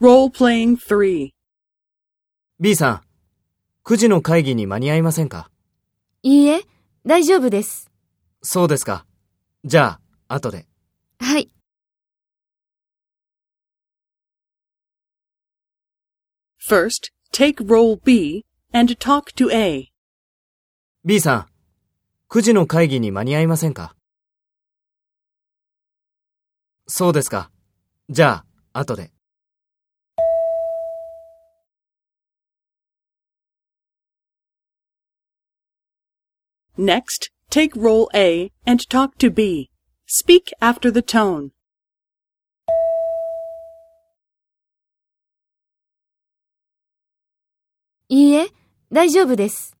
Role-playing 3. B さん、9時の会議に間に合いませんか？いいえ、大丈夫です。そうですか。じゃあ、後で。はい。First, take role B and talk to A. B さん、9時の会議に間に合いませんか？そうですか。じゃあ、後で。Next, take role A and talk to B. Speak after the tone. いいえ、大丈夫です。